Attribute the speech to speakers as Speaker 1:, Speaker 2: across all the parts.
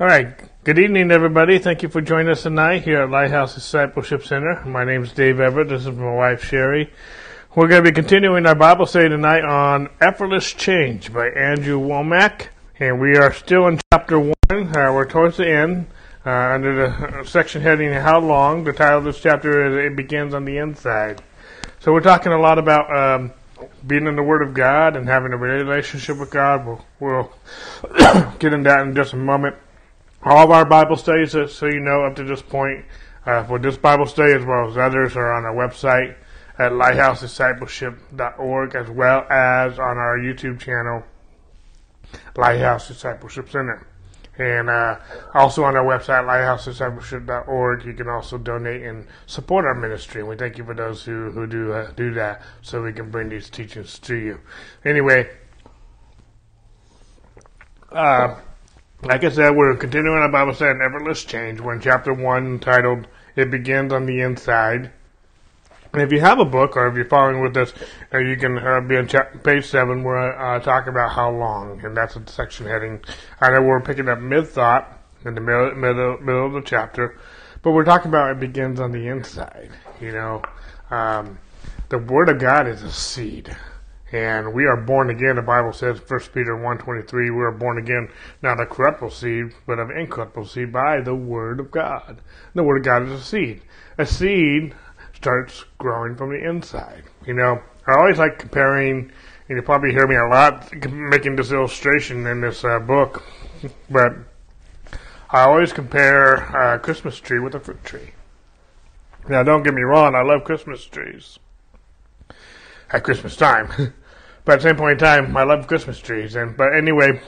Speaker 1: All right. Good evening, everybody. Thank you for joining us tonight here at Lighthouse Discipleship Center. My name is Dave Everett. This is my wife, Sherry. We're going to be continuing our Bible study tonight on Effortless Change by Andrew Wommack. And we are still in chapter 1. Uh, we're towards the end. Uh, under the section heading, How Long? The title of this chapter is It Begins on the Inside. So we're talking a lot about um, being in the Word of God and having a relationship with God. We'll, we'll get into that in just a moment all of our Bible studies, so you know, up to this point, uh, for this Bible study as well as others, are on our website at lighthousediscipleship.org as well as on our YouTube channel, Lighthouse Discipleship Center. And uh, also on our website, lighthousediscipleship.org, you can also donate and support our ministry. And we thank you for those who, who do uh, do that so we can bring these teachings to you. Anyway, uh, like I said, we're continuing our Bible study on Effortless Change. We're in chapter 1 titled It Begins on the Inside. And if you have a book or if you're following with us, uh, you can uh, be on page 7 where I uh, talk about how long, and that's a section heading. I know we're picking up mid thought in the middle, middle, middle of the chapter, but we're talking about it begins on the inside. You know, um, the Word of God is a seed and we are born again. The Bible says, 1 Peter 1.23, we are born again, not of corruptible seed, but of incorruptible seed by the Word of God. The Word of God is a seed. A seed starts growing from the inside. You know, I always like comparing, and you probably hear me a lot making this illustration in this uh, book, but I always compare a Christmas tree with a fruit tree. Now, don't get me wrong, I love Christmas trees at Christmas time. but at the same point in time, I love Christmas trees. And but anyway,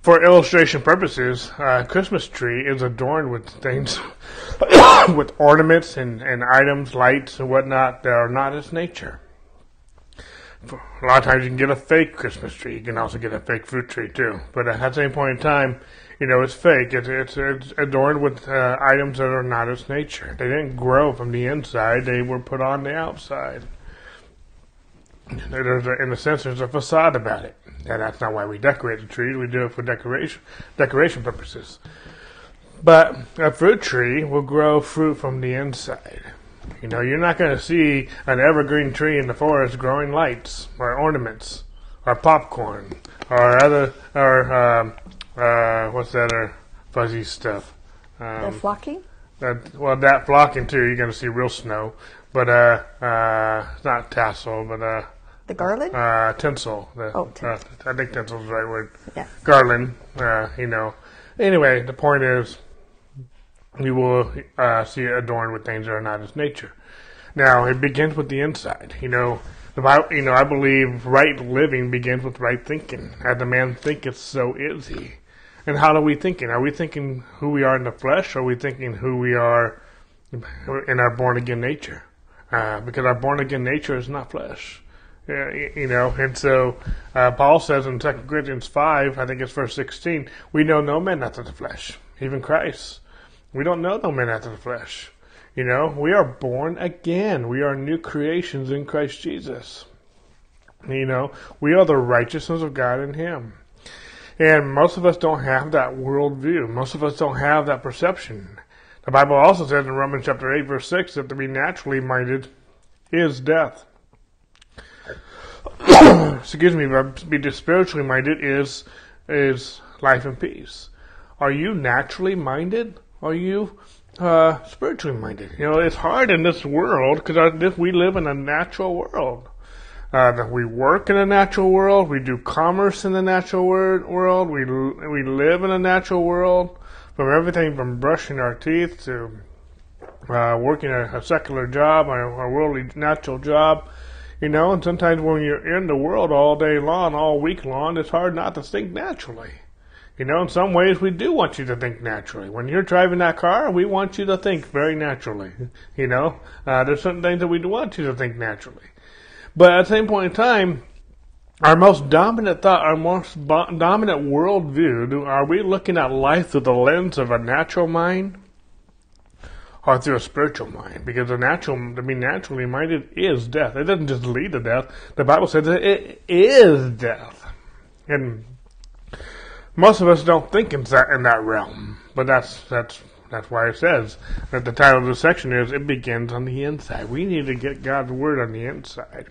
Speaker 1: for illustration purposes, uh, Christmas tree is adorned with things, with ornaments and, and items, lights and whatnot that are not its nature. A lot of times you can get a fake Christmas tree. You can also get a fake fruit tree too. But at the same point in time, you know, it's fake. It's, it's, it's adorned with uh, items that are not its nature. They didn't grow from the inside. They were put on the outside there's a, in a sense, there's a facade about it. And that's not why we decorate the trees. We do it for decoration, decoration purposes. But a fruit tree will grow fruit from the inside. You know, you're not going to see an evergreen tree in the forest growing lights or ornaments or popcorn or other or um, uh, what's that other fuzzy stuff?
Speaker 2: Um, the flocking.
Speaker 1: That, well, that flocking too. You're going to see real snow, but uh, uh, not tassel, but uh,
Speaker 2: the garland?
Speaker 1: Uh, tinsel. The,
Speaker 2: oh, tinsel.
Speaker 1: Uh, I think tinsel is the right word.
Speaker 2: Yeah.
Speaker 1: Garland, uh, you know. Anyway, the point is, we will uh, see it adorned with things that are not its nature. Now, it begins with the inside. You know, the Bible, you know, I believe right living begins with right thinking. As a man thinketh, so is he. And how are we thinking? Are we thinking who we are in the flesh, or are we thinking who we are in our born again nature? Uh, because our born again nature is not flesh. You know, and so uh, Paul says in 2 Corinthians 5, I think it's verse 16, we know no man after the flesh, even Christ. We don't know no man after the flesh. You know, we are born again. We are new creations in Christ Jesus. You know, we are the righteousness of God in Him. And most of us don't have that worldview. Most of us don't have that perception. The Bible also says in Romans chapter 8, verse 6, that to be naturally minded is death. excuse me, but be spiritually minded is is life and peace. Are you naturally minded? Are you uh, spiritually minded? You know, it's hard in this world because we live in a natural world. Uh, we work in a natural world. We do commerce in the natural world. We we live in a natural world. From everything from brushing our teeth to uh, working a, a, secular job, a, a worldly natural job, you know, and sometimes when you're in the world all day long, all week long, it's hard not to think naturally. You know, in some ways we do want you to think naturally. When you're driving that car, we want you to think very naturally. You know, uh, there's certain things that we do want you to think naturally. But at the same point in time, our most dominant thought, our most bo- dominant worldview, are we looking at life through the lens of a natural mind? Or through a spiritual mind. Because the natural, to be naturally minded is death. It doesn't just lead to death. The Bible says it is death. And most of us don't think in that in that realm, but that's that's that's why it says that the title of the section is "It begins on the inside." We need to get God's word on the inside,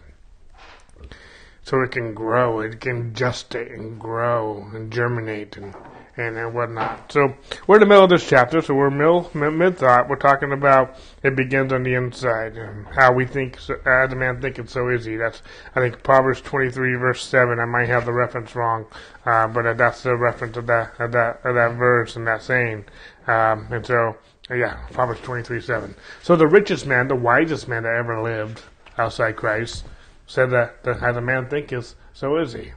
Speaker 1: so it can grow, it can gestate and grow and germinate and and, and whatnot. So we're in the middle of this chapter, so we're mid, mid thought. We're talking about it begins on the inside and how we think, so, as a man thinketh, so is he. That's I think Proverbs twenty three verse seven. I might have the reference wrong, uh, but that's the reference of that of that of that verse and that saying. Um, and so yeah, Proverbs twenty three seven. So the richest man, the wisest man that ever lived outside Christ, said that, that as a man thinketh, so is he.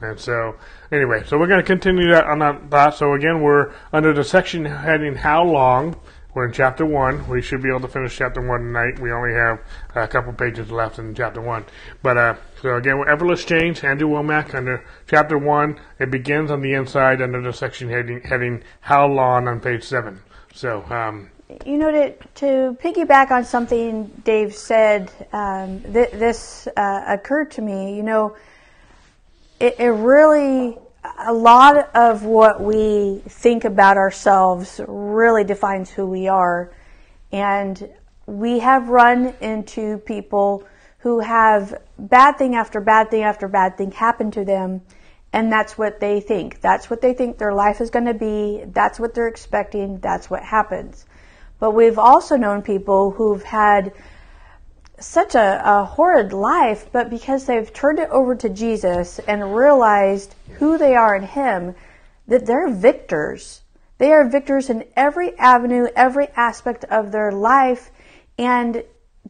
Speaker 1: And so, anyway, so we're going to continue that on that. So again, we're under the section heading "How long." We're in chapter one. We should be able to finish chapter one tonight. We only have a couple pages left in chapter one. But uh, so again, we're Effortless Change, Andrew Wommack under chapter one. It begins on the inside under the section heading heading "How long" on page seven. So. Um,
Speaker 2: you know, to, to piggyback on something Dave said, um, th- this uh, occurred to me. You know, it, it really, a lot of what we think about ourselves really defines who we are. And we have run into people who have bad thing after bad thing after bad thing happen to them. And that's what they think. That's what they think their life is going to be. That's what they're expecting. That's what happens. But we've also known people who've had such a, a, horrid life, but because they've turned it over to Jesus and realized who they are in Him, that they're victors. They are victors in every avenue, every aspect of their life. And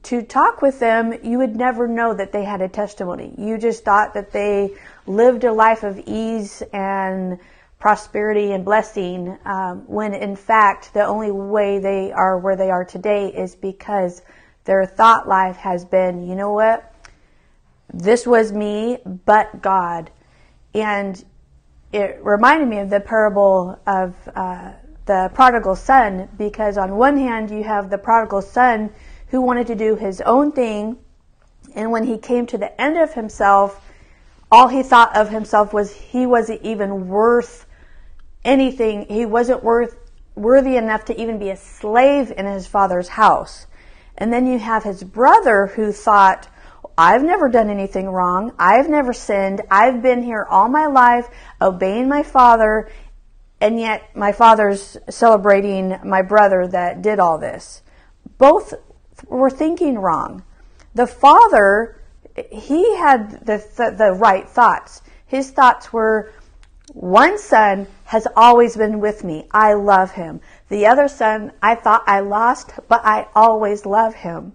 Speaker 2: to talk with them, you would never know that they had a testimony. You just thought that they lived a life of ease and prosperity and blessing, um, when in fact the only way they are where they are today is because their thought life has been, you know what? This was me, but God. And it reminded me of the parable of uh, the prodigal son, because on one hand, you have the prodigal son who wanted to do his own thing, and when he came to the end of himself, all he thought of himself was he wasn't even worth anything. He wasn't worth worthy enough to even be a slave in his father's house. And then you have his brother who thought, I've never done anything wrong. I've never sinned. I've been here all my life obeying my father. And yet my father's celebrating my brother that did all this. Both were thinking wrong. The father, he had the, the, the right thoughts. His thoughts were, one son has always been with me. I love him. The other son, I thought I lost, but I always love him.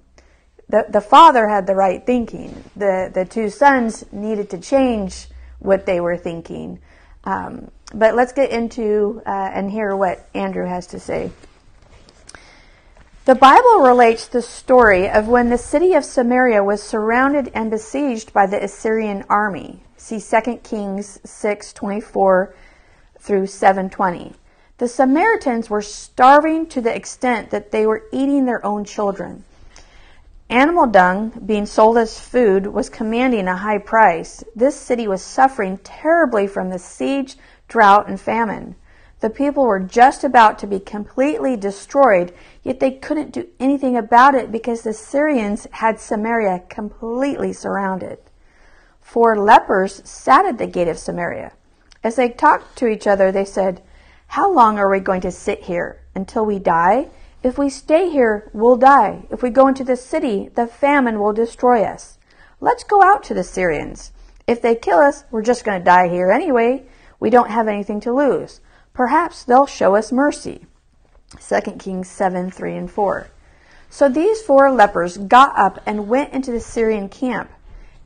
Speaker 2: The, the father had the right thinking. The, the two sons needed to change what they were thinking. Um, but let's get into uh, and hear what Andrew has to say. The Bible relates the story of when the city of Samaria was surrounded and besieged by the Assyrian army. See 2 Kings 6:24 through 720. The Samaritans were starving to the extent that they were eating their own children. Animal dung, being sold as food, was commanding a high price. This city was suffering terribly from the siege, drought, and famine. The people were just about to be completely destroyed, yet they couldn't do anything about it because the Syrians had Samaria completely surrounded. Four lepers sat at the gate of Samaria. As they talked to each other, they said, how long are we going to sit here? Until we die? If we stay here, we'll die. If we go into the city, the famine will destroy us. Let's go out to the Syrians. If they kill us, we're just going to die here anyway. We don't have anything to lose. Perhaps they'll show us mercy. 2 Kings 7 3 and 4. So these four lepers got up and went into the Syrian camp.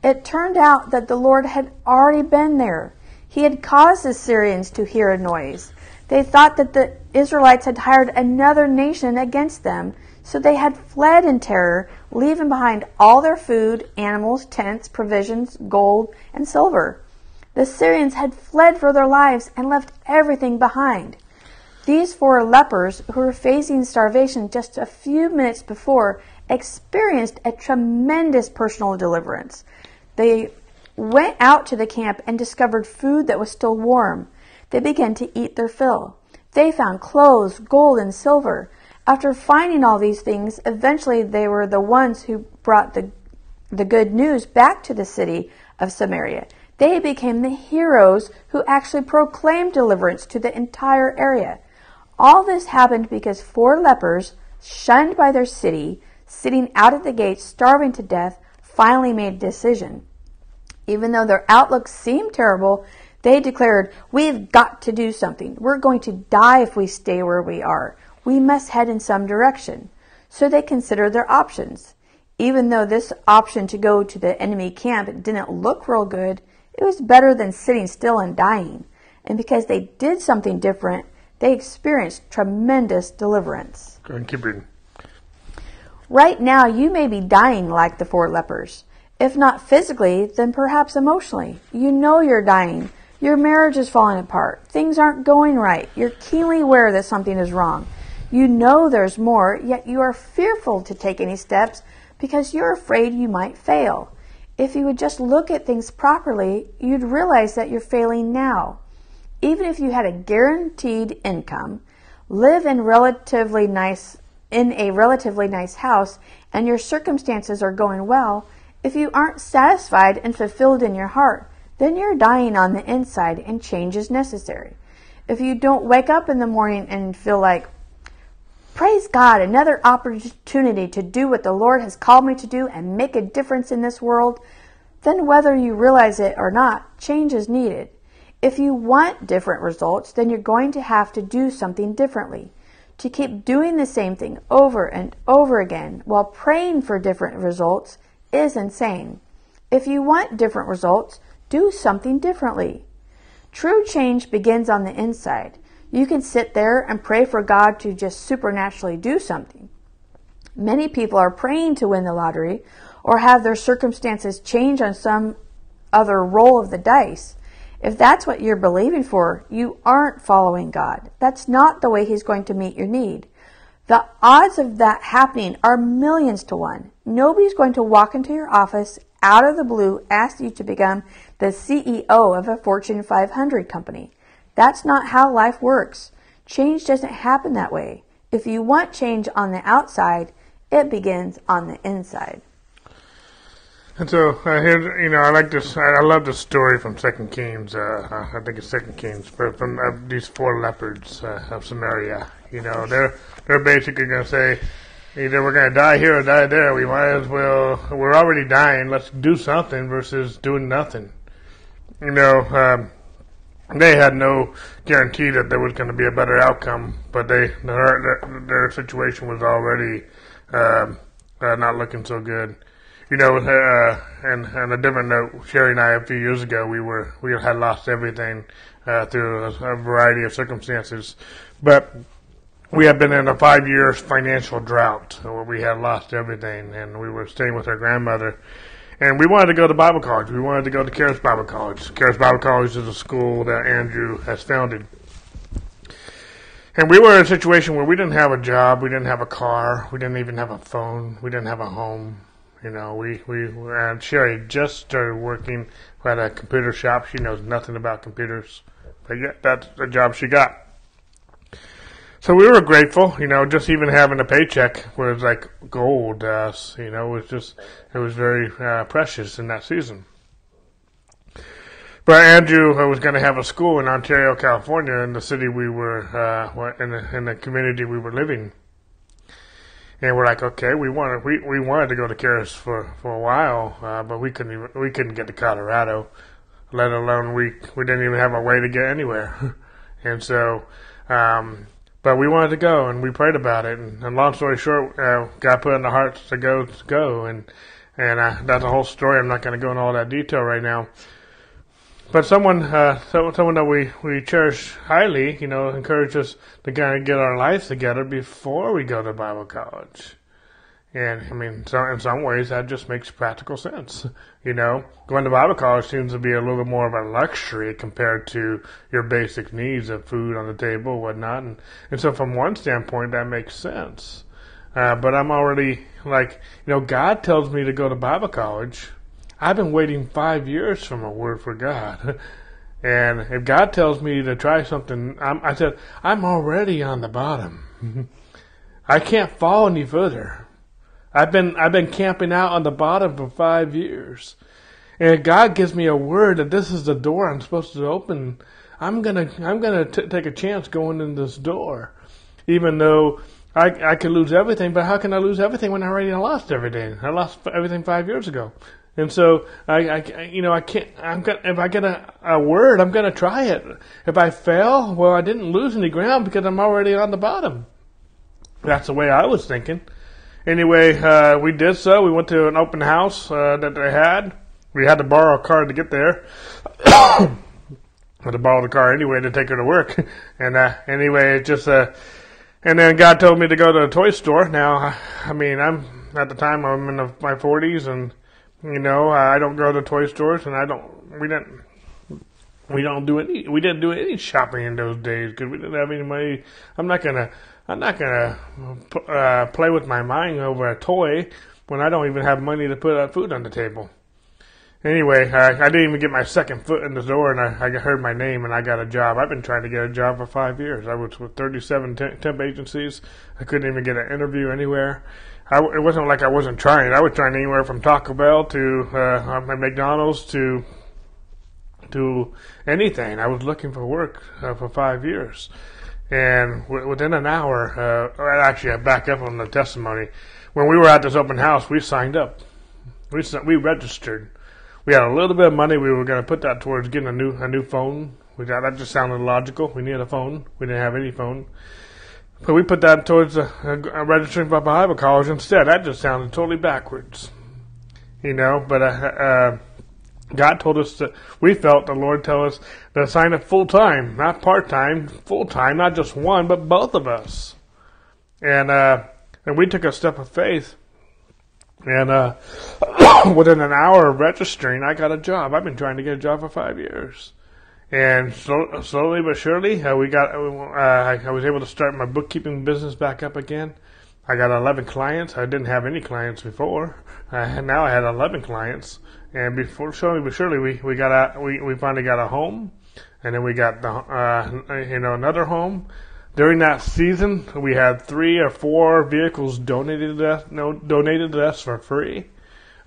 Speaker 2: It turned out that the Lord had already been there. He had caused the Syrians to hear a noise. They thought that the Israelites had hired another nation against them, so they had fled in terror, leaving behind all their food, animals, tents, provisions, gold, and silver. The Syrians had fled for their lives and left everything behind. These four lepers, who were facing starvation just a few minutes before, experienced a tremendous personal deliverance. They went out to the camp and discovered food that was still warm. They began to eat their fill. They found clothes, gold, and silver. After finding all these things, eventually they were the ones who brought the, the good news back to the city of Samaria. They became the heroes who actually proclaimed deliverance to the entire area. All this happened because four lepers, shunned by their city, sitting out at the gates, starving to death, finally made a decision. Even though their outlook seemed terrible, they declared, We've got to do something. We're going to die if we stay where we are. We must head in some direction. So they considered their options. Even though this option to go to the enemy camp didn't look real good, it was better than sitting still and dying. And because they did something different, they experienced tremendous deliverance.
Speaker 1: Go and keep reading.
Speaker 2: Right now, you may be dying like the four lepers. If not physically, then perhaps emotionally. You know you're dying. Your marriage is falling apart. Things aren't going right. You're keenly aware that something is wrong. You know there's more, yet you are fearful to take any steps because you're afraid you might fail. If you would just look at things properly, you'd realize that you're failing now. Even if you had a guaranteed income, live in relatively nice in a relatively nice house and your circumstances are going well, if you aren't satisfied and fulfilled in your heart, then you're dying on the inside and change is necessary. If you don't wake up in the morning and feel like, praise God, another opportunity to do what the Lord has called me to do and make a difference in this world, then whether you realize it or not, change is needed. If you want different results, then you're going to have to do something differently. To keep doing the same thing over and over again while praying for different results is insane. If you want different results, do something differently. True change begins on the inside. You can sit there and pray for God to just supernaturally do something. Many people are praying to win the lottery or have their circumstances change on some other roll of the dice. If that's what you're believing for, you aren't following God. That's not the way He's going to meet your need. The odds of that happening are millions to one. Nobody's going to walk into your office out of the blue, ask you to become the CEO of a Fortune 500 company. That's not how life works. Change doesn't happen that way. If you want change on the outside, it begins on the inside.
Speaker 1: And so uh, here, you know, I like this. I, I love this story from Second Kings. Uh, I think it's Second Kings, but from uh, these four leopards uh, of Samaria. You know, they're they're basically going to say, either we're going to die here or die there. We might as well. We're already dying. Let's do something versus doing nothing. You know, um, they had no guarantee that there was going to be a better outcome, but they their their, situation was already um, uh, not looking so good you know, uh, and on a different note, Sherry and I a few years ago, we were we had lost everything uh, through a, a, variety of circumstances, but we had been in a five years financial drought where we had lost everything, and we were staying with our grandmother. And we wanted to go to Bible college. We wanted to go to Charis Bible College. Charis Bible College is a school that Andrew has founded. And we were in a situation where we didn't have a job, we didn't have a car, we didn't even have a phone, we didn't have a home you know, we, we, and Sherry just started working at a computer shop. She knows nothing about computers, but yet that's the job she got. So we were grateful, you know, just even having a paycheck was like gold to us, you know, it was just, it was very uh, precious in that season. But Andrew was going to have a school in Ontario, California, in the city we were, uh, in the, in the community we were living and we're like, okay, we wanted we, we wanted to go to Charis for, for a while, uh, but we couldn't even, we couldn't get to Colorado, let alone we we didn't even have a way to get anywhere, and so, um, but we wanted to go, and we prayed about it, and, and long story short, uh, God put in the hearts to go to go, and and uh, that's a whole story. I'm not going to go into all that detail right now. But someone, uh, someone that we, we cherish highly, you know, encouraged us to kind of get our lives together before we go to Bible college. And I mean, so in some ways, that just makes practical sense. You know, going to Bible college seems to be a little more of a luxury compared to your basic needs of food on the table, whatnot. And, and so, from one standpoint, that makes sense. Uh, but I'm already like, you know, God tells me to go to Bible college I've been waiting five years from a word for God. And if God tells me to try something, I'm, I said, I'm already on the bottom. I can't fall any further. I've been I've been camping out on the bottom for five years, and God gives me a word that this is the door I'm supposed to open. I'm gonna I'm gonna t- take a chance going in this door, even though I I could lose everything. But how can I lose everything when I already lost everything? I lost everything five years ago, and so I, I you know I can't I'm gonna if I get a, a word I'm gonna try it. If I fail, well I didn't lose any ground because I'm already on the bottom. That's the way I was thinking. Anyway, uh, we did so. We went to an open house uh, that they had. We had to borrow a car to get there. had to borrow the car anyway to take her to work. and uh, anyway, it just uh, and then God told me to go to a toy store. Now, I mean, I'm at the time I'm in my 40s, and you know, I don't go to toy stores, and I don't. We didn't. We don't do any. We didn't do any shopping in those days because we didn't have any money. I'm not gonna I'm not gonna uh, play with my mind over a toy when I don't even have money to put food on the table. Anyway, I, I didn't even get my second foot in the door, and I, I heard my name, and I got a job. I've been trying to get a job for five years. I was with 37 temp, temp agencies. I couldn't even get an interview anywhere. I, it wasn't like I wasn't trying. I was trying anywhere from Taco Bell to uh, McDonald's to to anything. I was looking for work uh, for five years. And within an hour, uh, actually, I back up on the testimony. When we were at this open house, we signed up. We we registered. We had a little bit of money. We were going to put that towards getting a new a new phone. We thought that just sounded logical. We needed a phone. We didn't have any phone. But we put that towards a, a, a registering for Bible college instead. That just sounded totally backwards, you know. But uh, uh, God told us that we felt the Lord tell us to sign up full time, not part time, full time, not just one, but both of us. And uh, and we took a step of faith. And uh, within an hour of registering, I got a job. I've been trying to get a job for five years. And slowly but surely, uh, we got. Uh, I was able to start my bookkeeping business back up again. I got 11 clients. I didn't have any clients before. Uh, now I had 11 clients. And before, but surely, we, we got a, we, we finally got a home. And then we got the, uh, you know, another home. During that season, we had three or four vehicles donated to us, no, donated to us for free.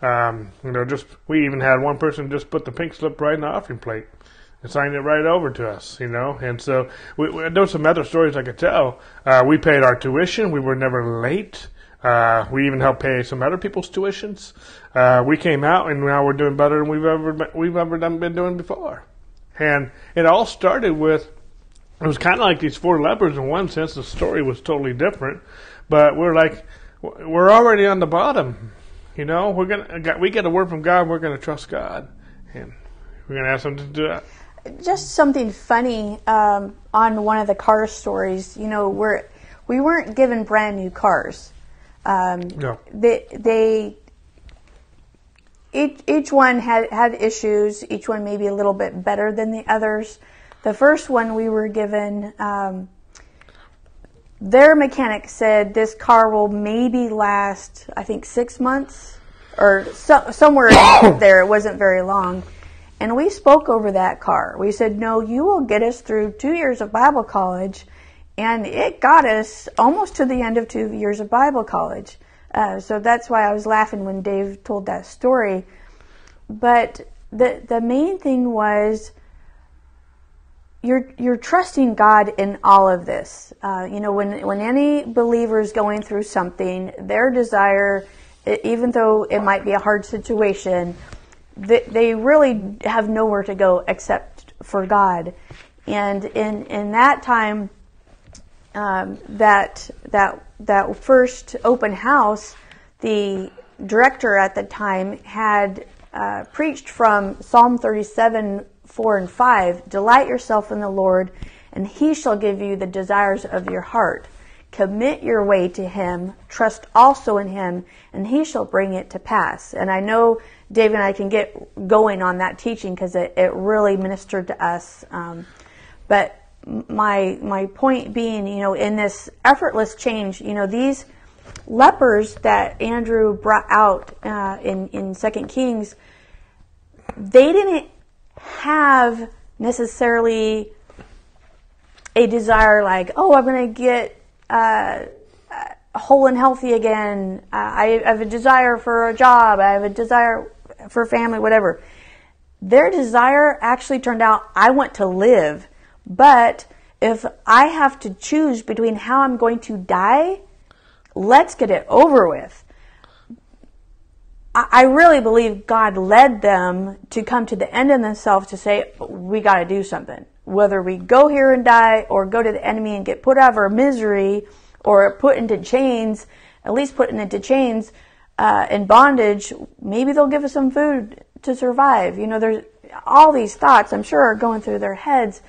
Speaker 1: Um, you know, just, we even had one person just put the pink slip right in the offering plate and signed it right over to us, you know. And so we, we, there were some other stories I could tell. Uh, we paid our tuition. We were never late. Uh, we even helped pay some other people's tuitions. Uh, we came out, and now we're doing better than we've ever been, we've ever done, been doing before. And it all started with it was kind of like these four lepers in one sense. The story was totally different, but we're like we're already on the bottom. You know, we're gonna we get a word from God. We're gonna trust God, and we're gonna ask Him to do that
Speaker 2: just something funny um, on one of the car stories. You know, we're we weren't given brand new cars. Um,
Speaker 1: no.
Speaker 2: They they each each one had had issues. Each one maybe a little bit better than the others. The first one we were given. Um, their mechanic said this car will maybe last, I think, six months or so, somewhere there. It wasn't very long. And we spoke over that car. We said, no, you will get us through two years of Bible college. And it got us almost to the end of two years of Bible college. Uh, so that's why I was laughing when Dave told that story. But the, the main thing was, you're you're trusting God in all of this. Uh, you know, when when any believer is going through something, their desire, even though it might be a hard situation, they, they really have nowhere to go except for God. And in in that time, um, that that that first open house, the director at the time had uh, preached from Psalm 37, 4 and 5. Delight yourself in the Lord, and He shall give you the desires of your heart. Commit your way to Him. Trust also in Him, and He shall bring it to pass. And I know Dave and I can get going on that teaching because it, it really ministered to us. Um, but my my point being, you know, in this effortless change, you know, these lepers that Andrew brought out uh, in in Second Kings, they didn't have necessarily a desire like, oh, I'm going to get uh, whole and healthy again. Uh, I have a desire for a job. I have a desire for family, whatever. Their desire actually turned out, I want to live, but if I have to choose between how I'm going to die, let's get it over with. I really believe God led them to come to the end of themselves to say, we got to do something. Whether we go here and die or go to the enemy and get put out of our misery or put into chains, at least put into chains uh, in bondage, maybe they'll give us some food to survive. You know, there's all these thoughts, I'm sure, are going through their heads.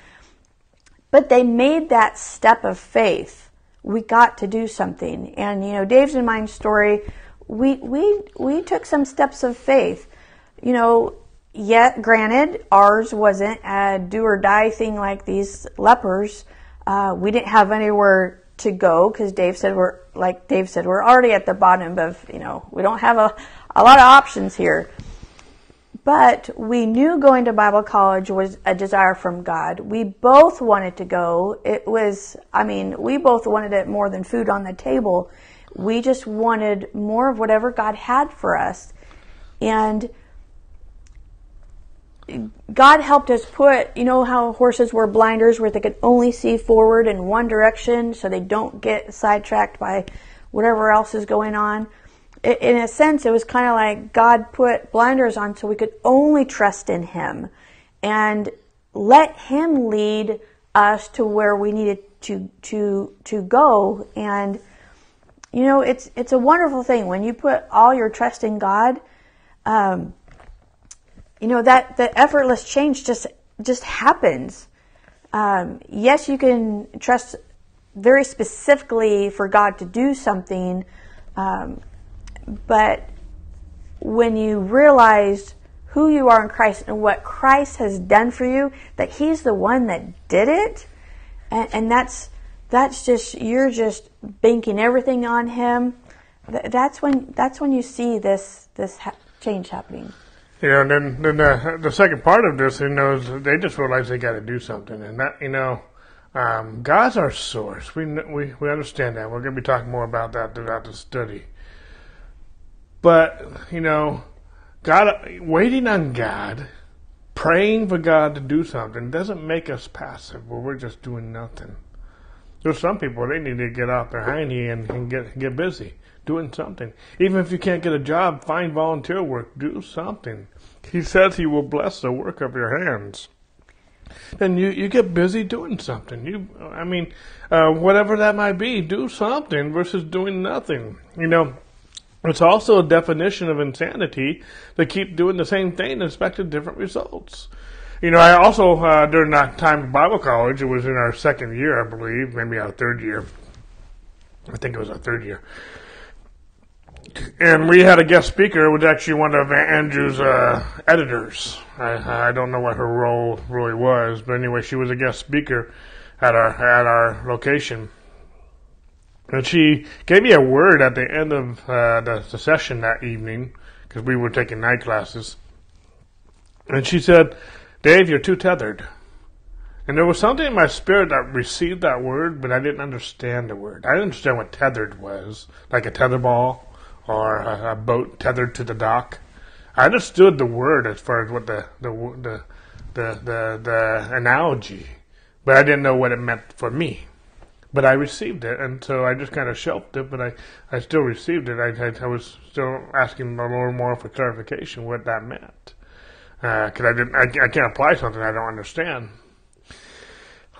Speaker 2: But they made that step of faith. We got to do something. And, you know, Dave's and mine's story, we, we, we took some steps of faith. You know, yet granted, ours wasn't a do or die thing like these lepers. Uh, we didn't have anywhere to go because Dave said we're, like Dave said, we're already at the bottom of, you know, we don't have a, a lot of options here. But we knew going to Bible college was a desire from God. We both wanted to go. It was, I mean, we both wanted it more than food on the table. We just wanted more of whatever God had for us. And God helped us put, you know how horses wear blinders where they could only see forward in one direction so they don't get sidetracked by whatever else is going on? In a sense, it was kind of like God put blinders on so we could only trust in Him and let Him lead us to where we needed to to to go. And you know, it's it's a wonderful thing when you put all your trust in God. Um, you know that the effortless change just just happens. Um, yes, you can trust very specifically for God to do something. Um, but when you realize who you are in Christ and what Christ has done for you, that He's the one that did it, and, and that's that's just you're just banking everything on Him. That's when that's when you see this this ha- change happening.
Speaker 1: Know, and then then the, the second part of this, you know, is they just realize they got to do something, and that you know, um, God's our source. We we we understand that. We're going to be talking more about that throughout the study. But, you know, God, waiting on God, praying for God to do something doesn't make us passive where we're just doing nothing. There's some people, they need to get off their hiney and, and get, get busy doing something. Even if you can't get a job, find volunteer work, do something. He says he will bless the work of your hands. Then you, you get busy doing something. You, I mean, uh, whatever that might be, do something versus doing nothing. You know, it's also a definition of insanity to keep doing the same thing and expect different results. You know, I also, uh, during that time Bible college, it was in our second year, I believe, maybe our third year. I think it was our third year. And we had a guest speaker, it was actually one of Andrew's uh, editors. I, I don't know what her role really was, but anyway, she was a guest speaker at our at our location. And she gave me a word at the end of uh, the, the session that evening because we were taking night classes. And she said, Dave, you're too tethered. And there was something in my spirit that received that word, but I didn't understand the word. I didn't understand what tethered was, like a tetherball or a, a boat tethered to the dock. I understood the word as far as what the the the the the, the analogy, but I didn't know what it meant for me but I received it, and so I just kind of shelved it. But I, I still received it. I, I, I was still asking a little more for clarification what that meant, because uh, I didn't, I, I can't apply something I don't understand.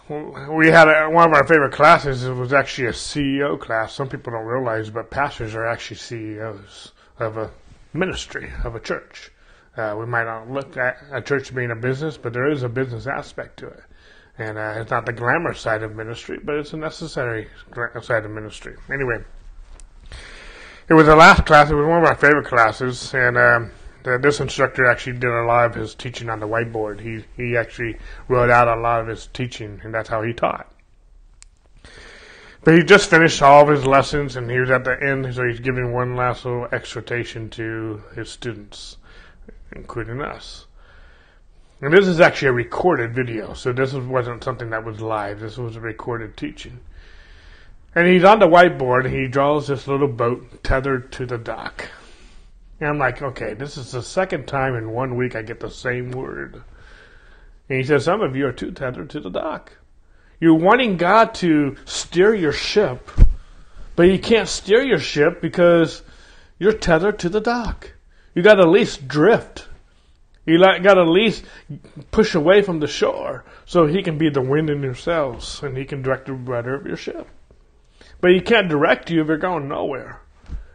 Speaker 1: We had a, one of our favorite classes. It was actually a CEO class. Some people don't realize, but pastors are actually CEOs of a ministry of a church. Uh, we might not look at a church being a business, but there is a business aspect to it. And uh, it's not the glamour side of ministry, but it's a necessary side of ministry. Anyway, it was the last class. It was one of my favorite classes, and um, the, this instructor actually did a lot of his teaching on the whiteboard. He he actually wrote out a lot of his teaching, and that's how he taught. But he just finished all of his lessons, and he was at the end, so he's giving one last little exhortation to his students, including us. And this is actually a recorded video, so this wasn't something that was live. This was a recorded teaching. And he's on the whiteboard and he draws this little boat tethered to the dock. And I'm like, okay, this is the second time in one week I get the same word. And he says, some of you are too tethered to the dock. You're wanting God to steer your ship, but you can't steer your ship because you're tethered to the dock. You got to at least drift. You got to at least push away from the shore so he can be the wind in your sails and he can direct the rudder of your ship. But he can't direct you if you're going nowhere.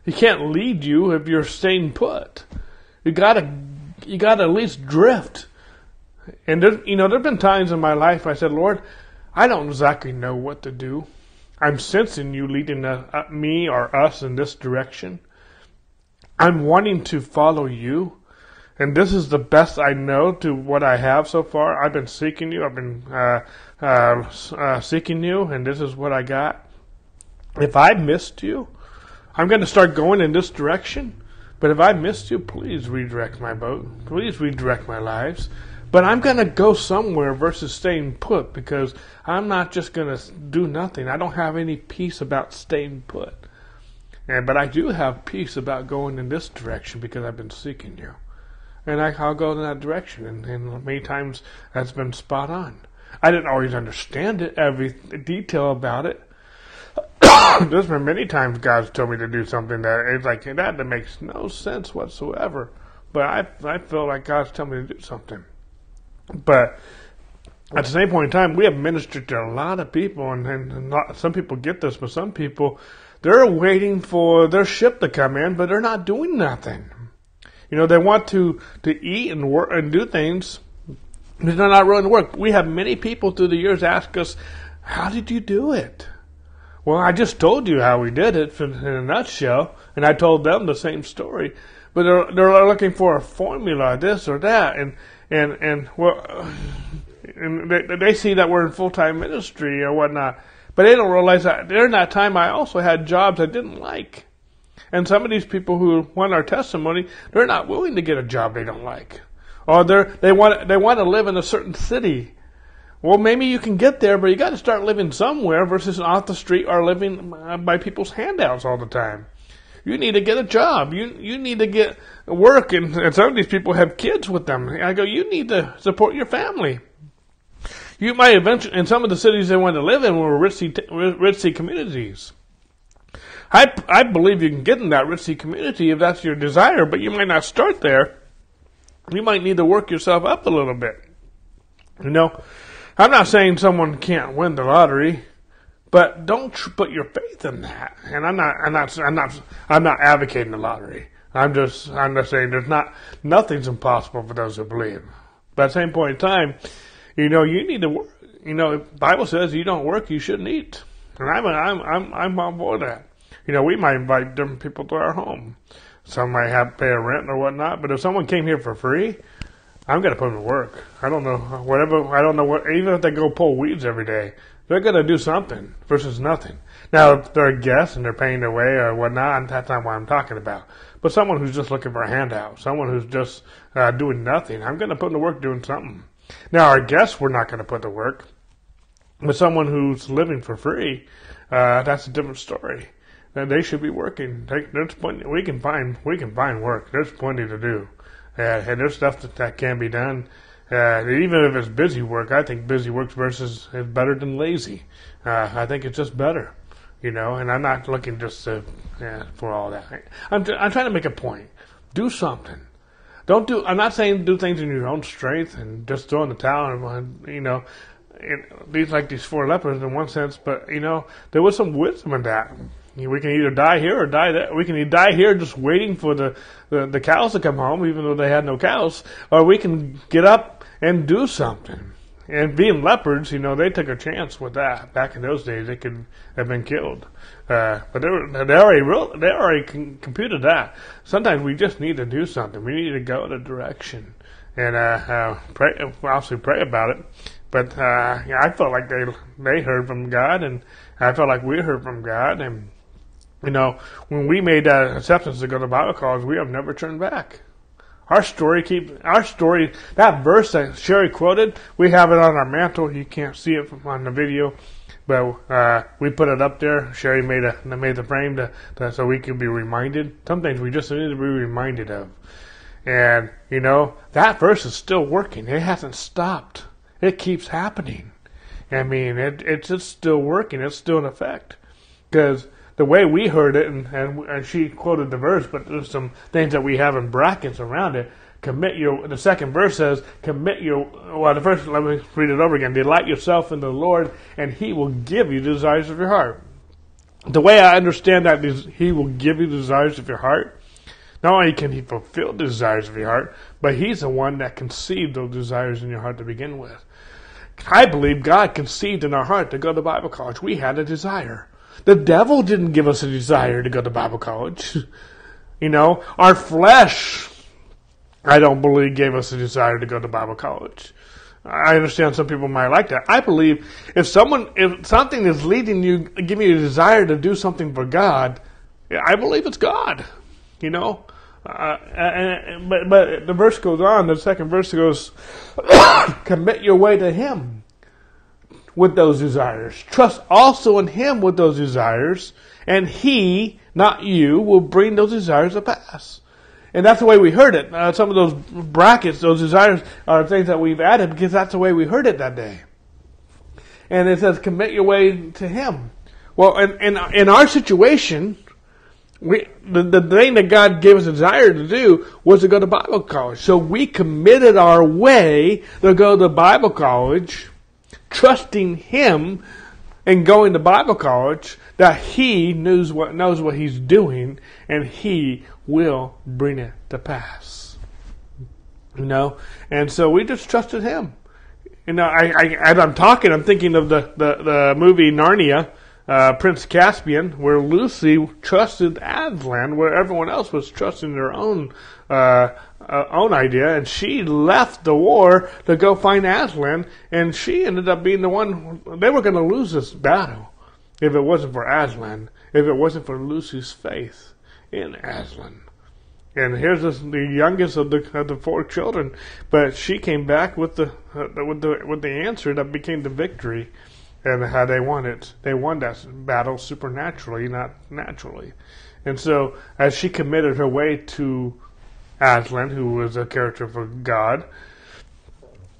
Speaker 1: He can't lead you if you're staying put. You gotta, you gotta at least drift. And there, you know, there've been times in my life I said, Lord, I don't exactly know what to do. I'm sensing you leading uh, me or us in this direction. I'm wanting to follow you. And this is the best I know to what I have so far. I've been seeking you. I've been uh, uh, uh seeking you, and this is what I got. If I missed you, I'm going to start going in this direction. But if I missed you, please redirect my boat. Please redirect my lives. But I'm going to go somewhere versus staying put because I'm not just going to do nothing. I don't have any peace about staying put. And, but I do have peace about going in this direction because I've been seeking you. And I, will go in that direction. And, and many times that's been spot on. I didn't always understand it, every detail about it. There's been many times God's told me to do something that it's like that that makes no sense whatsoever. But I I feel like God's telling me to do something. But at the same point in time, we have ministered to a lot of people, and, and not, some people get this, but some people they're waiting for their ship to come in, but they're not doing nothing. You know, they want to to eat and work and do things, but they're not willing to work. We have many people through the years ask us, "How did you do it?" Well, I just told you how we did it in a nutshell, and I told them the same story. But they're they're looking for a formula, this or that, and and and well, and they, they see that we're in full time ministry or whatnot, but they don't realize that during that time I also had jobs I didn't like, and some of these people who want our testimony, they're not willing to get a job they don't like, or they they want they want to live in a certain city well, maybe you can get there, but you got to start living somewhere versus off the street or living uh, by people's handouts all the time. You need to get a job. You you need to get work, and, and some of these people have kids with them. I go, you need to support your family. You might eventually, in some of the cities they want to live in were ritzy, ritzy communities. I, I believe you can get in that ritzy community if that's your desire, but you might not start there. You might need to work yourself up a little bit. You know, I'm not saying someone can't win the lottery, but don't tr- put your faith in that. And I'm not, I'm not, I'm not, I'm not advocating the lottery. I'm just, I'm just saying there's not, nothing's impossible for those who believe. But at the same point in time, you know, you need to work. You know, Bible says you don't work, you shouldn't eat. And I'm, I'm, I'm, I'm on board that. You know, we might invite different people to our home. Some might have to pay a rent or whatnot, but if someone came here for free, I'm gonna put them to work. I don't know whatever. I don't know what. Even if they go pull weeds every day, they're gonna do something versus nothing. Now, if they're a guest and they're paying their way or whatnot, that's not what I'm talking about. But someone who's just looking for a handout, someone who's just uh, doing nothing, I'm gonna put them to work doing something. Now, our guests, we're not gonna put to work, but someone who's living for free, uh, that's a different story. They should be working. They, there's plenty. We can find we can find work. There's plenty to do. Uh, and there's stuff that, that can be done. Uh, even if it's busy work, I think busy work versus is better than lazy. Uh, I think it's just better, you know. And I'm not looking just to, yeah, for all that. I'm I'm trying to make a point. Do something. Don't do. I'm not saying do things in your own strength and just throw in the towel and you know. These like these four lepers in one sense, but you know there was some wisdom in that. We can either die here or die there. We can either die here just waiting for the, the, the cows to come home, even though they had no cows, or we can get up and do something. And being leopards, you know, they took a chance with that. Back in those days, they could have been killed. Uh, but they, were, they already real, they already computed that. Sometimes we just need to do something. We need to go in a direction and uh, uh, pray. Obviously, pray about it. But uh, yeah, I felt like they they heard from God, and I felt like we heard from God, and you know, when we made that acceptance to go to Bible college, we have never turned back. Our story keep our story that verse that Sherry quoted, we have it on our mantle. You can't see it on the video, but uh, we put it up there. Sherry made a made the frame to, to, so we could be reminded. Some things we just need to be reminded of, and you know that verse is still working. It hasn't stopped. It keeps happening. I mean, it, it's just still working. It's still in effect because the way we heard it, and, and, and she quoted the verse, but there's some things that we have in brackets around it. Commit your. The second verse says, "Commit your." Well, the first. Let me read it over again. Delight yourself in the Lord, and He will give you the desires of your heart. The way I understand that is, He will give you the desires of your heart. Not only can He fulfill the desires of your heart, but He's the one that conceived those desires in your heart to begin with. I believe God conceived in our heart to go to Bible college. We had a desire. The devil didn't give us a desire to go to Bible college. you know, our flesh, I don't believe, gave us a desire to go to Bible college. I understand some people might like that. I believe if someone, if something is leading you, giving you a desire to do something for God, I believe it's God. You know, uh, and, but but the verse goes on. The second verse goes, "Commit your way to Him." With those desires. Trust also in Him with those desires, and He, not you, will bring those desires to pass. And that's the way we heard it. Uh, some of those brackets, those desires, are things that we've added because that's the way we heard it that day. And it says, commit your way to Him. Well, in, in, in our situation, we, the, the thing that God gave us a desire to do was to go to Bible college. So we committed our way to go to Bible college trusting Him and going to Bible college that He knows what knows what He's doing and He will bring it to pass. You know, and so we just trusted Him. You know, I, I as I'm talking, I'm thinking of the the, the movie Narnia. Uh, Prince Caspian, where Lucy trusted Aslan, where everyone else was trusting their own uh, uh, own idea, and she left the war to go find Aslan, and she ended up being the one. They were going to lose this battle if it wasn't for Aslan, if it wasn't for Lucy's faith in Aslan. And here's this, the youngest of the of the four children, but she came back with the uh, with the with the answer that became the victory, and how they won it. They won that battle supernaturally, not naturally. And so, as she committed her way to Aslan, who was a character for God,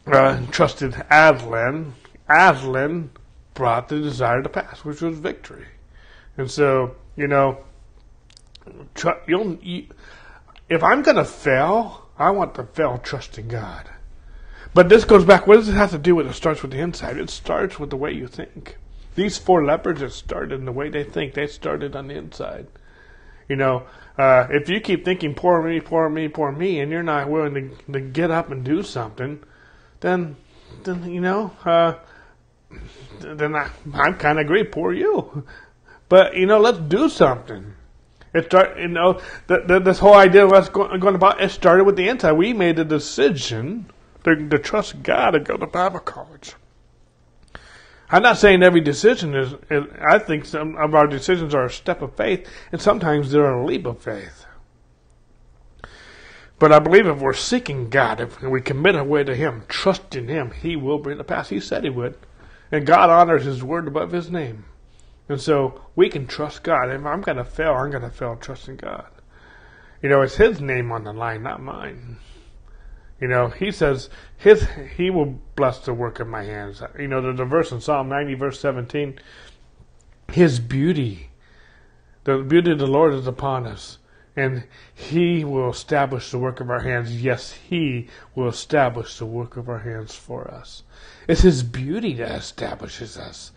Speaker 1: uh, trusted Aslan. Aslan brought the desire to pass, which was victory. And so, you know, tr- you'll, you, if I'm going to fail, I want to fail trusting God. But this goes back. What does it have to do with it? Starts with the inside. It starts with the way you think. These four lepers, it started in the way they think. They started on the inside. You know, uh, if you keep thinking poor me, poor me, poor me, and you're not willing to, to get up and do something, then, then you know, uh, then I, I kind of agree, poor you. But you know, let's do something. It start, you know, the, the, this whole idea of us going, going about it started with the inside. We made a decision to, to trust God and go to Bible college. I'm not saying every decision is, I think some of our decisions are a step of faith, and sometimes they're a leap of faith. But I believe if we're seeking God, if we commit our way to Him, trusting Him, He will bring the pass. He said He would. And God honors His word above His name. And so we can trust God. If I'm going to fail, I'm going to fail trusting God. You know, it's His name on the line, not mine. You know, he says his he will bless the work of my hands. You know, there's a verse in Psalm 90, verse 17. His beauty, the beauty of the Lord is upon us, and he will establish the work of our hands. Yes, he will establish the work of our hands for us. It's his beauty that establishes us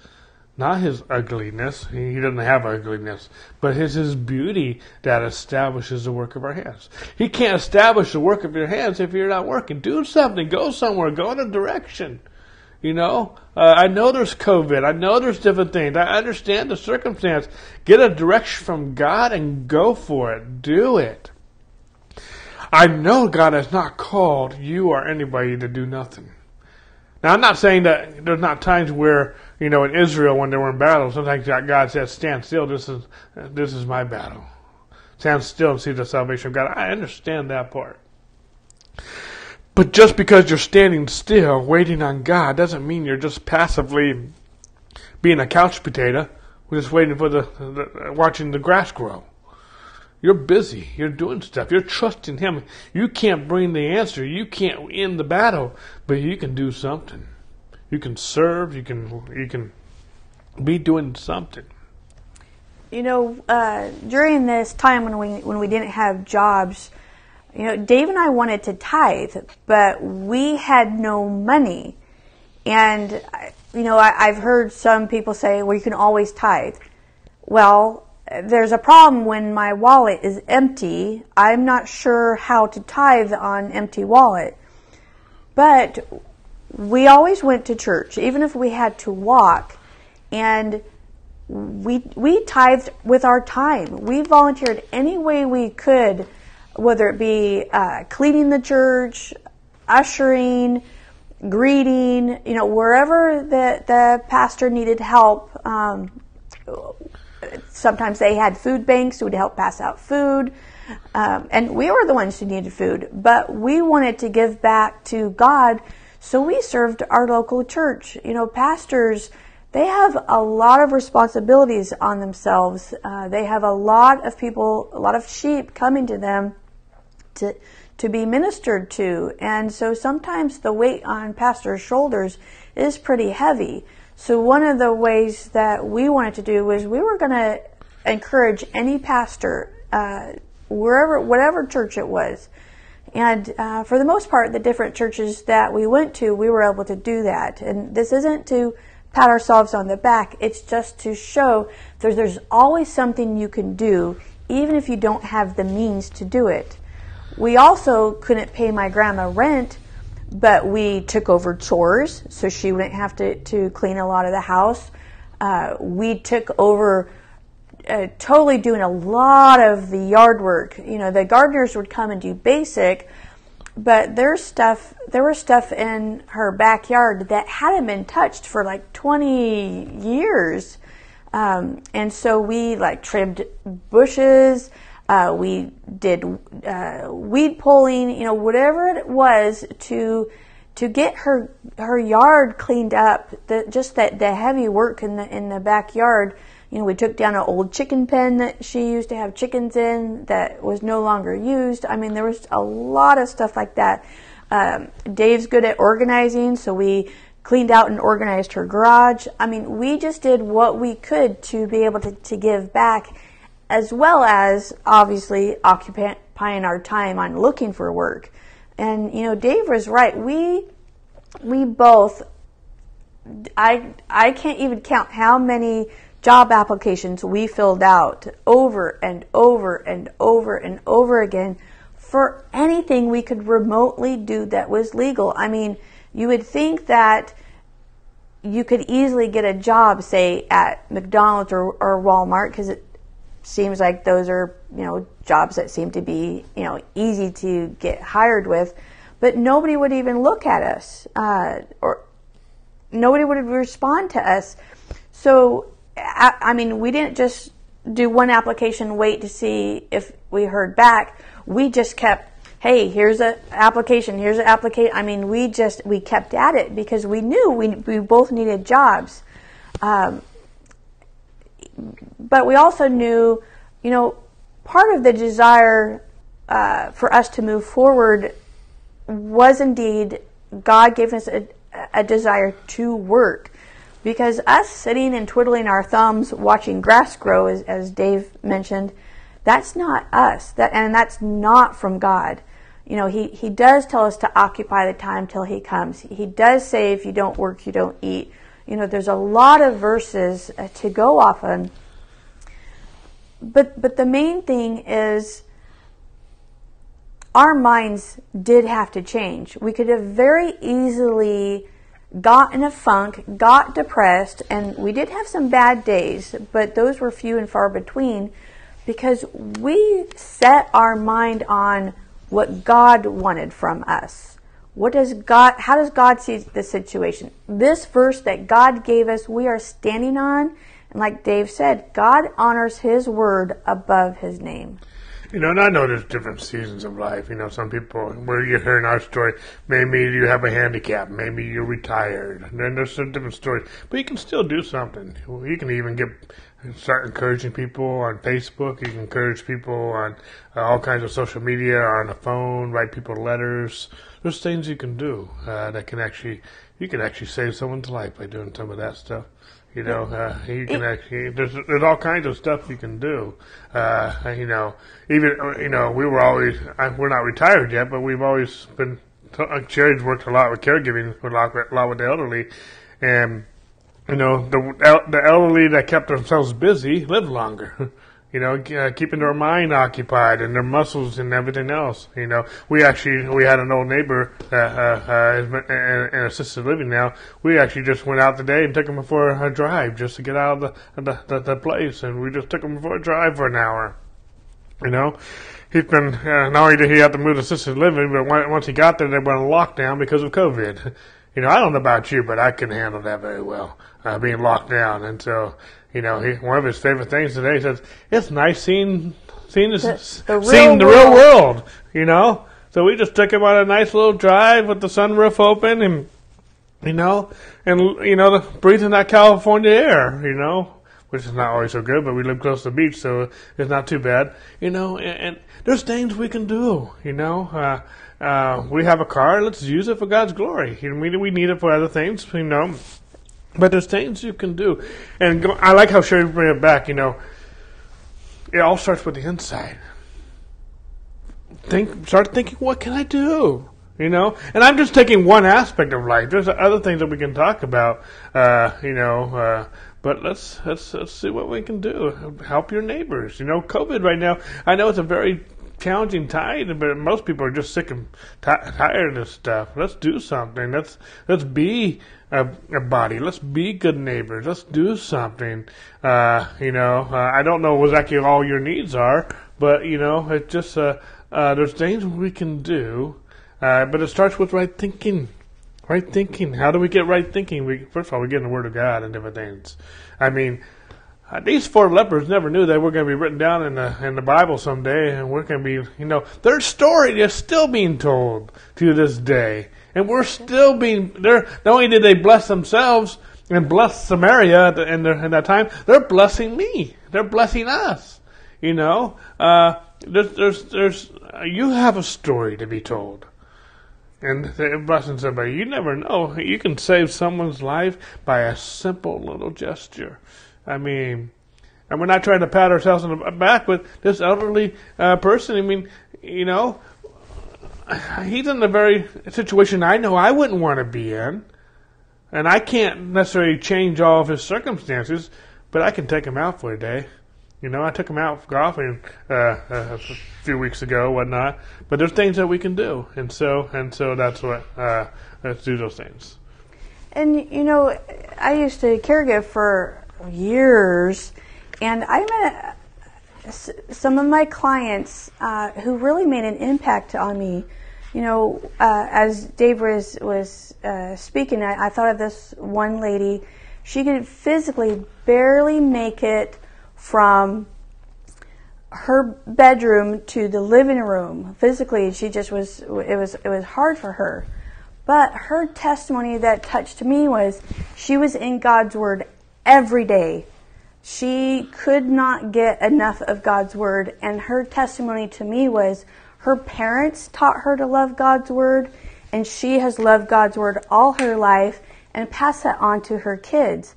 Speaker 1: not his ugliness. He doesn't have ugliness, but it's his beauty that establishes the work of our hands. He can't establish the work of your hands if you're not working. Do something. Go somewhere. Go in a direction. You know, uh, I know there's COVID. I know there's different things. I understand the circumstance. Get a direction from God and go for it. Do it. I know God has not called you or anybody to do nothing. Now, I'm not saying that there's not times where you know, in Israel when they were in battle, sometimes God says, "Stand still. This is this is my battle. Stand still and see the salvation of God." I understand that part. But just because you're standing still, waiting on God, doesn't mean you're just passively being a couch potato. We're just waiting for the, the watching the grass grow. You're busy. You're doing stuff. You're trusting Him. You can't bring the answer. You can't end the battle, but you can do something. You can serve. You can you can be doing something.
Speaker 2: You know, uh, during this time when we when we didn't have jobs, you know, Dave and I wanted to tithe, but we had no money, and you know, I, I've heard some people say, "Well, you can always tithe." Well, there's a problem when my wallet is empty. I'm not sure how to tithe on empty wallet. But we always went to church, even if we had to walk, and we we tithed with our time. We volunteered any way we could, whether it be uh, cleaning the church, ushering, greeting, you know, wherever the the pastor needed help. Um, sometimes they had food banks who would help pass out food. Um, and we were the ones who needed food, but we wanted to give back to God, so we served our local church. You know, pastors, they have a lot of responsibilities on themselves. Uh, they have a lot of people, a lot of sheep coming to them to to be ministered to, and so sometimes the weight on pastors' shoulders is pretty heavy. So one of the ways that we wanted to do was we were going to encourage any pastor, uh, wherever, whatever church it was. And uh, for the most part, the different churches that we went to, we were able to do that. And this isn't to pat ourselves on the back. It's just to show there's, there's always something you can do, even if you don't have the means to do it. We also couldn't pay my grandma rent but we took over chores so she wouldn't have to, to clean a lot of the house. Uh, we took over uh, totally doing a lot of the yard work. You know, the gardeners would come and do basic, but there's stuff, there was stuff in her backyard that hadn't been touched for like 20 years. Um, and so we like trimmed bushes, uh, we did uh, weed pulling, you know, whatever it was to to get her her yard cleaned up. The, just that the heavy work in the in the backyard. You know, we took down an old chicken pen that she used to have chickens in that was no longer used. I mean, there was a lot of stuff like that. Um, Dave's good at organizing, so we cleaned out and organized her garage. I mean, we just did what we could to be able to, to give back as well as obviously occupying our time on looking for work. And you know, Dave was right. We we both I I can't even count how many job applications we filled out over and over and over and over again for anything we could remotely do that was legal. I mean, you would think that you could easily get a job, say at McDonald's or, or Walmart, because it seems like those are you know jobs that seem to be you know easy to get hired with, but nobody would even look at us uh, or nobody would respond to us. So I, I mean, we didn't just do one application, wait to see if we heard back. We just kept hey, here's an application, here's an application. I mean, we just, we kept at it because we knew we, we both needed jobs. Um, but we also knew, you know, part of the desire uh, for us to move forward was indeed God gave us a, a desire to work. Because us sitting and twiddling our thumbs watching grass grow, as, as Dave mentioned, that's not us. That, and that's not from God. You know, he, he does tell us to occupy the time till he comes. He does say if you don't work, you don't eat. You know, there's a lot of verses uh, to go off on. But but the main thing is our minds did have to change. We could have very easily got in a funk, got depressed, and we did have some bad days, but those were few and far between because we set our mind on what God wanted from us. What does God, how does God see the situation? This verse that God gave us, we are standing on. And like Dave said, God honors his word above his name.
Speaker 1: You know, and I know there's different seasons of life. You know, some people, where you're hearing our story, maybe you have a handicap, maybe you're retired, and then there's some different stories. But you can still do something. You can even get start encouraging people on Facebook. You can encourage people on uh, all kinds of social media, on the phone, write people letters. There's things you can do uh, that can actually, you can actually save someone's life by doing some of that stuff. You know, uh, you can actually there's there's all kinds of stuff you can do. Uh, you know, even you know we were always I, we're not retired yet, but we've always been. Sherry's worked a lot with caregiving, a lot, a lot with the elderly, and you know the the elderly that kept themselves busy lived longer. you know, uh, keeping their mind occupied and their muscles and everything else. You know, we actually we had an old neighbor that uh, uh, in, in assisted living now. We actually just went out today and took him for a drive just to get out of the the, the, the place, and we just took him for a drive for an hour. You know, he's been uh, not only did he have to move to assisted living, but once he got there, they went on lockdown because of COVID. You know, I don't know about you, but I can handle that very well, uh, being locked down, and so you know, he, one of his favorite things today says, it's nice seeing, seeing, the, the seeing the real world, you know? So we just took him on a nice little drive with the sunroof open and, you know, and, you know, the, breathing that California air, you know, which is not always so good, but we live close to the beach, so it's not too bad, you know, and, and there's things we can do, you know, uh, uh, we have a car, let's use it for God's glory. You know, we, we need it for other things, you know. But there's things you can do, and go, I like how Sherry bring it back. You know, it all starts with the inside. Think, start thinking, what can I do? You know, and I'm just taking one aspect of life. There's other things that we can talk about. Uh, you know, uh, but let's let's let's see what we can do. Help your neighbors. You know, COVID right now. I know it's a very challenging time, but most people are just sick and t- tired of this stuff. Let's do something. Let's let's be a, a, body. Let's be good neighbors. Let's do something. Uh, you know, uh, I don't know exactly all your needs are, but you know, it just uh, uh, there's things we can do, uh, but it starts with right thinking. Right thinking. How do we get right thinking? We first of all we get in the Word of God and different things. I mean, uh, these four lepers never knew they were going to be written down in the in the Bible someday, and we're going to be, you know, their story is still being told to this day. And we're still being there. Not only did they bless themselves and bless Samaria at, the, in, in, that time, they're blessing me. They're blessing us. You know, uh, there's, there's, there's, uh, you have a story to be told. And blessing somebody. You never know. You can save someone's life by a simple little gesture. I mean, and we're not trying to pat ourselves on the back, but this elderly uh, person, I mean, you know, he's in a very situation I know I wouldn't want to be in. And I can't necessarily change all of his circumstances, but I can take him out for a day. You know, I took him out golfing uh, a few weeks ago, whatnot. But there's things that we can do, and so and so that's what uh, let's do those things.
Speaker 2: And you know, I used to caregive for years, and I met some of my clients uh, who really made an impact on me. You know, uh, as Dave was was uh, speaking, I, I, thought of this one lady. She could physically barely make it from her bedroom to the living room. Physically, she just was. It was it was hard for her. But her testimony that touched me was she was in God's Word every day she could not get enough of God's Word, and her testimony to me was her parents taught her to love God's Word, and she has loved God's Word all her life and passed that on to her kids.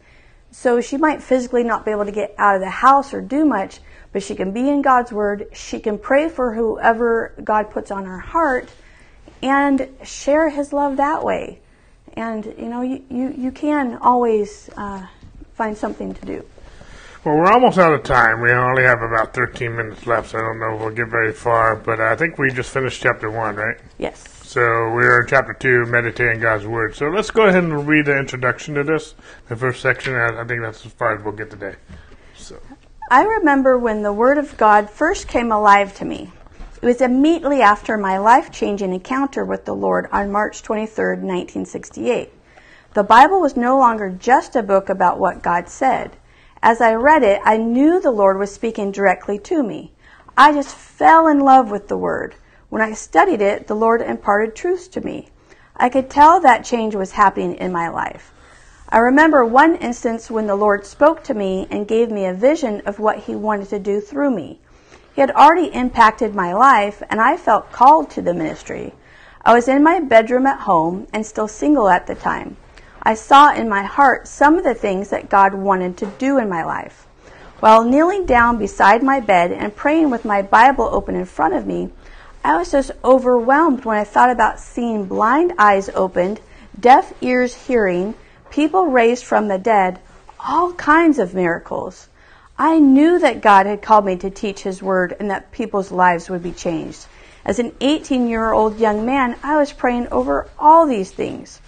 Speaker 2: So she might physically not be able to get out of the house or do much, but she can be in God's Word. She can pray for whoever God puts on her heart and share His love that way. And, you know, you, you, you can always uh, find something to do.
Speaker 1: Well, we're almost out of time. We only have about 13 minutes left, so I don't know if we'll get very far. But I think we just finished chapter one, right?
Speaker 2: Yes.
Speaker 1: So we're in chapter two, meditating God's word. So let's go ahead and read the introduction to this, the first section. I think that's as far as we'll get today. So.
Speaker 2: I remember when the word of God first came alive to me. It was immediately after my life changing encounter with the Lord on March 23, 1968. The Bible was no longer just a book about what God said. As I read it, I knew the Lord was speaking directly to me. I just fell in love with the Word. When I studied it, the Lord imparted truths to me. I could tell that change was happening in my life. I remember one instance when the Lord spoke to me and gave me a vision of what He wanted to do through me. He had already impacted my life, and I felt called to the ministry. I was in my bedroom at home and still single at the time. I saw in my heart some of the things that God wanted to do in my life. While kneeling down beside my bed and praying with my Bible open in front of me, I was just overwhelmed when I thought about seeing blind eyes opened, deaf ears hearing, people raised from the dead, all kinds of miracles. I knew that God had called me to teach His Word and that people's lives would be changed. As an 18 year old young man, I was praying over all these things.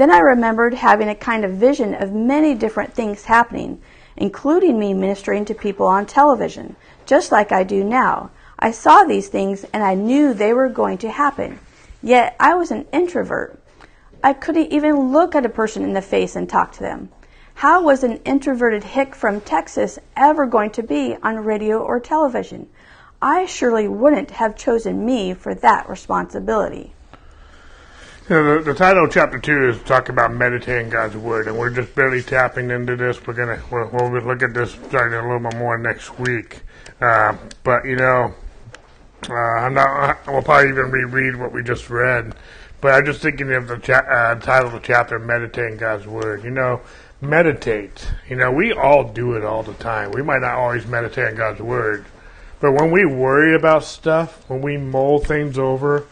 Speaker 2: Then I remembered having a kind of vision of many different things happening including me ministering to people on television, just like I do now. I saw these things and I knew they were going to happen. Yet I was an introvert. I couldn't even look at a person in the face and talk to them. How was an introverted hick from Texas ever going to be on radio or television? I surely wouldn't have chosen me for that responsibility.
Speaker 1: The, the, title of chapter two is talking about meditating God's word, and we're just barely tapping into this. We're gonna we'll, we'll look at this starting a little bit more next week. Uh, but you know, uh, I'm not. We'll probably even reread what we just read. But I'm just thinking of the cha- uh, title of the chapter, "Meditating God's Word." You know, meditate. You know, we all do it all the time. We might not always meditate on God's Word, but when we worry about stuff, when we mull things over,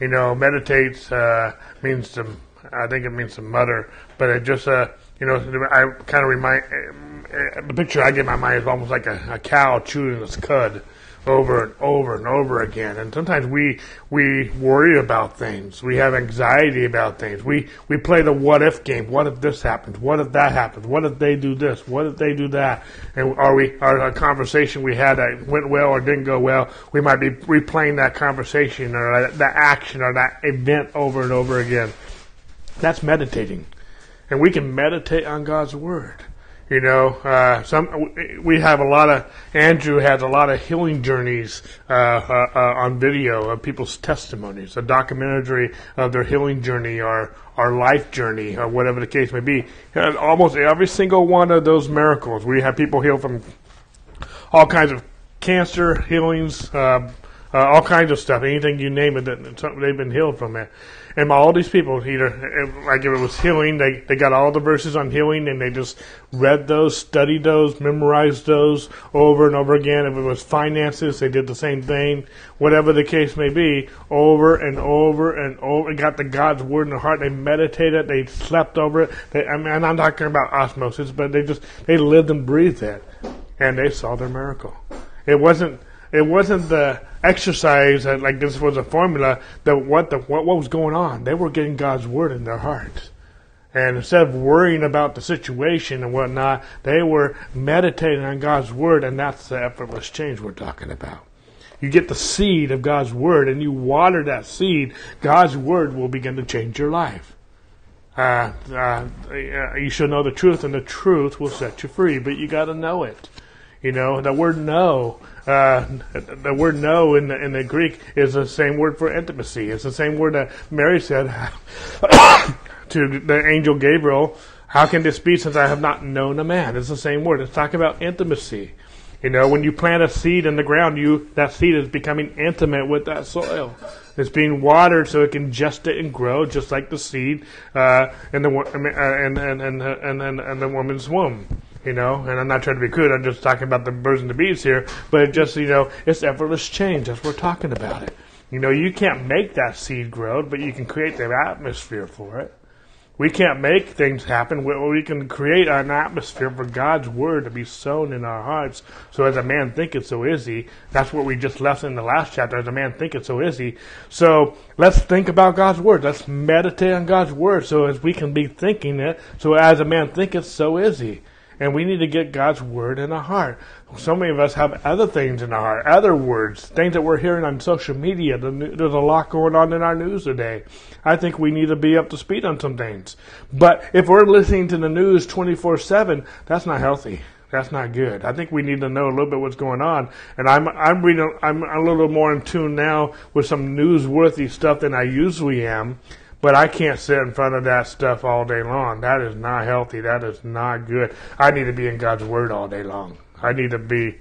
Speaker 1: you know, meditates uh, means to. I think it means to mutter, but it just uh, you know, I kind of remind uh, the picture I get in my mind is almost like a, a cow chewing its cud over and over and over again. And sometimes we we worry about things. We have anxiety about things. We we play the what if game. What if this happens? What if that happens? What if they do this? What if they do that? And are we are a conversation we had that went well or didn't go well? We might be replaying that conversation or that, that action or that event over and over again. That's meditating, and we can meditate on God's word. You know, uh, some we have a lot of Andrew has a lot of healing journeys uh, uh, uh, on video of people's testimonies, a documentary of their healing journey or our life journey or whatever the case may be. And almost every single one of those miracles, we have people heal from all kinds of cancer healings, uh, uh, all kinds of stuff, anything you name it, that they've been healed from it. And all these people, either eh, like if it was healing, they they got all the verses on healing, and they just read those, studied those, memorized those over and over again. If it was finances, they did the same thing. Whatever the case may be, over and over and over. Got the God's word in their heart. They meditated. They slept over it. They, I mean, I'm not talking about osmosis, but they just they lived and breathed it, and they saw their miracle. It wasn't it wasn't the exercise that like this was a formula that what the what, what was going on. They were getting God's word in their hearts. And instead of worrying about the situation and whatnot, they were meditating on God's word, and that's the effortless change we're talking about. You get the seed of God's word and you water that seed, God's word will begin to change your life. Uh, uh, you should know the truth, and the truth will set you free, but you got to know it. You know, the word know, uh, the word "know" in the in the Greek is the same word for intimacy. It's the same word that Mary said to the angel Gabriel. How can this be since I have not known a man? It's the same word. It's talking about intimacy. You know, when you plant a seed in the ground, you that seed is becoming intimate with that soil. It's being watered so it can gestate and grow, just like the seed uh, in the and and and and, and the woman's womb you know, and I'm not trying to be crude, I'm just talking about the birds and the bees here, but it just, you know, it's effortless change. That's what we're talking about it. You know, you can't make that seed grow, but you can create the atmosphere for it. We can't make things happen. We can create an atmosphere for God's word to be sown in our hearts. So as a man thinketh, so is he. That's what we just left in the last chapter. As a man thinketh, so is he. So let's think about God's word. Let's meditate on God's word so as we can be thinking it. So as a man thinketh, so is he and we need to get God's word in our heart. So many of us have other things in our heart, other words, things that we're hearing on social media. There's a lot going on in our news today. I think we need to be up to speed on some things. But if we're listening to the news 24 7, that's not healthy. That's not good. I think we need to know a little bit what's going on. And I'm I'm reading. I'm a little more in tune now with some newsworthy stuff than I usually am. But I can't sit in front of that stuff all day long. That is not healthy. That is not good. I need to be in God's Word all day long. I need to be.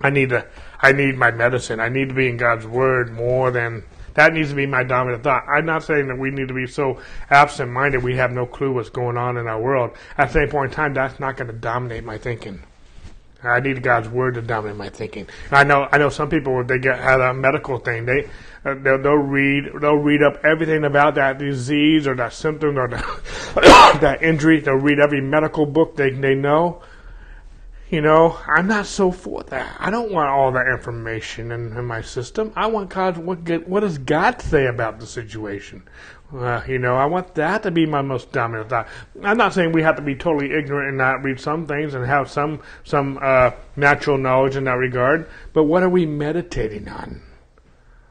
Speaker 1: I need to. I need my medicine. I need to be in God's Word more than that needs to be my dominant thought. I'm not saying that we need to be so absent minded we have no clue what's going on in our world. At the same point in time, that's not going to dominate my thinking. I need God's word to dominate my thinking. I know, I know some people they get have a medical thing. They they'll, they'll, read they'll read up everything about that disease or that symptom or the, that injury. They'll read every medical book they they know. You know, I'm not so for that. I don't want all that information in, in my system. I want God. What, what does God say about the situation? Uh, you know, I want that to be my most dominant thought. I'm not saying we have to be totally ignorant and not read some things and have some some uh, natural knowledge in that regard. But what are we meditating on?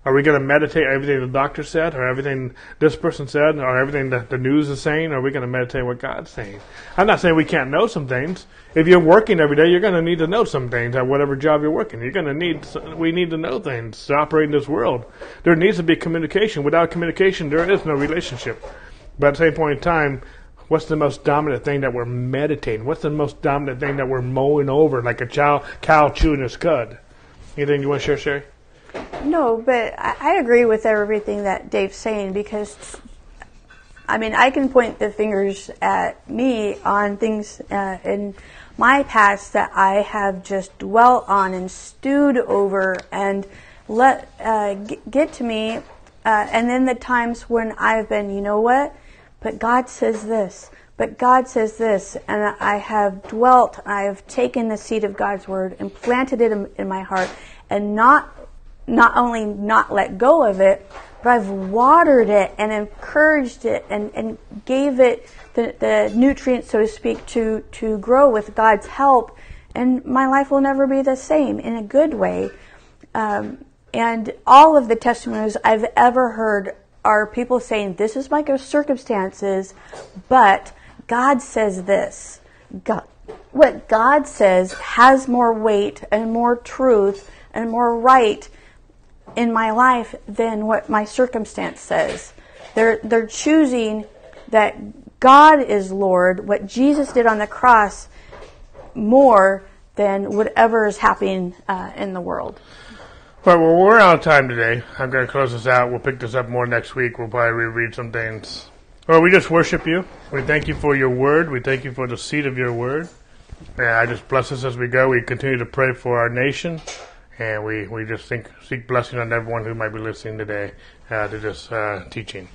Speaker 1: Are we going to meditate everything the doctor said, or everything this person said, or everything that the news is saying? Or are we going to meditate what God's saying? I'm not saying we can't know some things. If you're working every day, you're going to need to know some things at whatever job you're working. You're going to need. We need to know things to operate in this world. There needs to be communication. Without communication, there is no relationship. But at the same point in time, what's the most dominant thing that we're meditating? What's the most dominant thing that we're mowing over like a cow, cow chewing its cud? Anything you want to share, Sherry?
Speaker 2: No, but I, I agree with everything that Dave's saying because, I mean, I can point the fingers at me on things uh, in my past that I have just dwelt on and stewed over and let uh, get to me. Uh, and then the times when I've been, you know what? But God says this. But God says this, and I have dwelt, I have taken the seed of God's word and planted it in, in my heart, and not not only not let go of it, but I've watered it and encouraged it and, and gave it the, the nutrients, so to speak, to, to grow with God's help. And my life will never be the same in a good way. Um, and all of the testimonies I've ever heard are people saying, This is my circumstances, but God says this. God, what God says has more weight and more truth and more right in my life than what my circumstance says. They're, they're choosing that God is Lord, what Jesus did on the cross, more than whatever is happening uh, in the world.
Speaker 1: All right, well, we're out of time today. I'm going to close this out. We'll pick this up more next week. We'll probably reread some things. Well, we just worship you. We thank you for your word. We thank you for the seed of your word. And I just bless us as we go. We continue to pray for our nation and we, we just think, seek blessing on everyone who might be listening today uh, to this uh, teaching.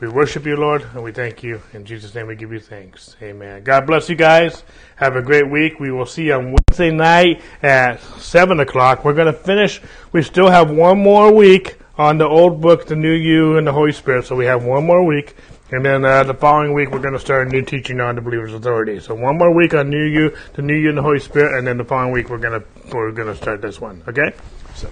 Speaker 1: We worship you, Lord, and we thank you. In Jesus' name, we give you thanks. Amen. God bless you guys. Have a great week. We will see you on Wednesday night at 7 o'clock. We're going to finish. We still have one more week on the old book, The New You and the Holy Spirit. So we have one more week. And then uh, the following week, we're going to start a new teaching on the believer's authority. So one more week on New You, the New You and the Holy Spirit, and then the following week, we're going to we're going to start this one. Okay. So.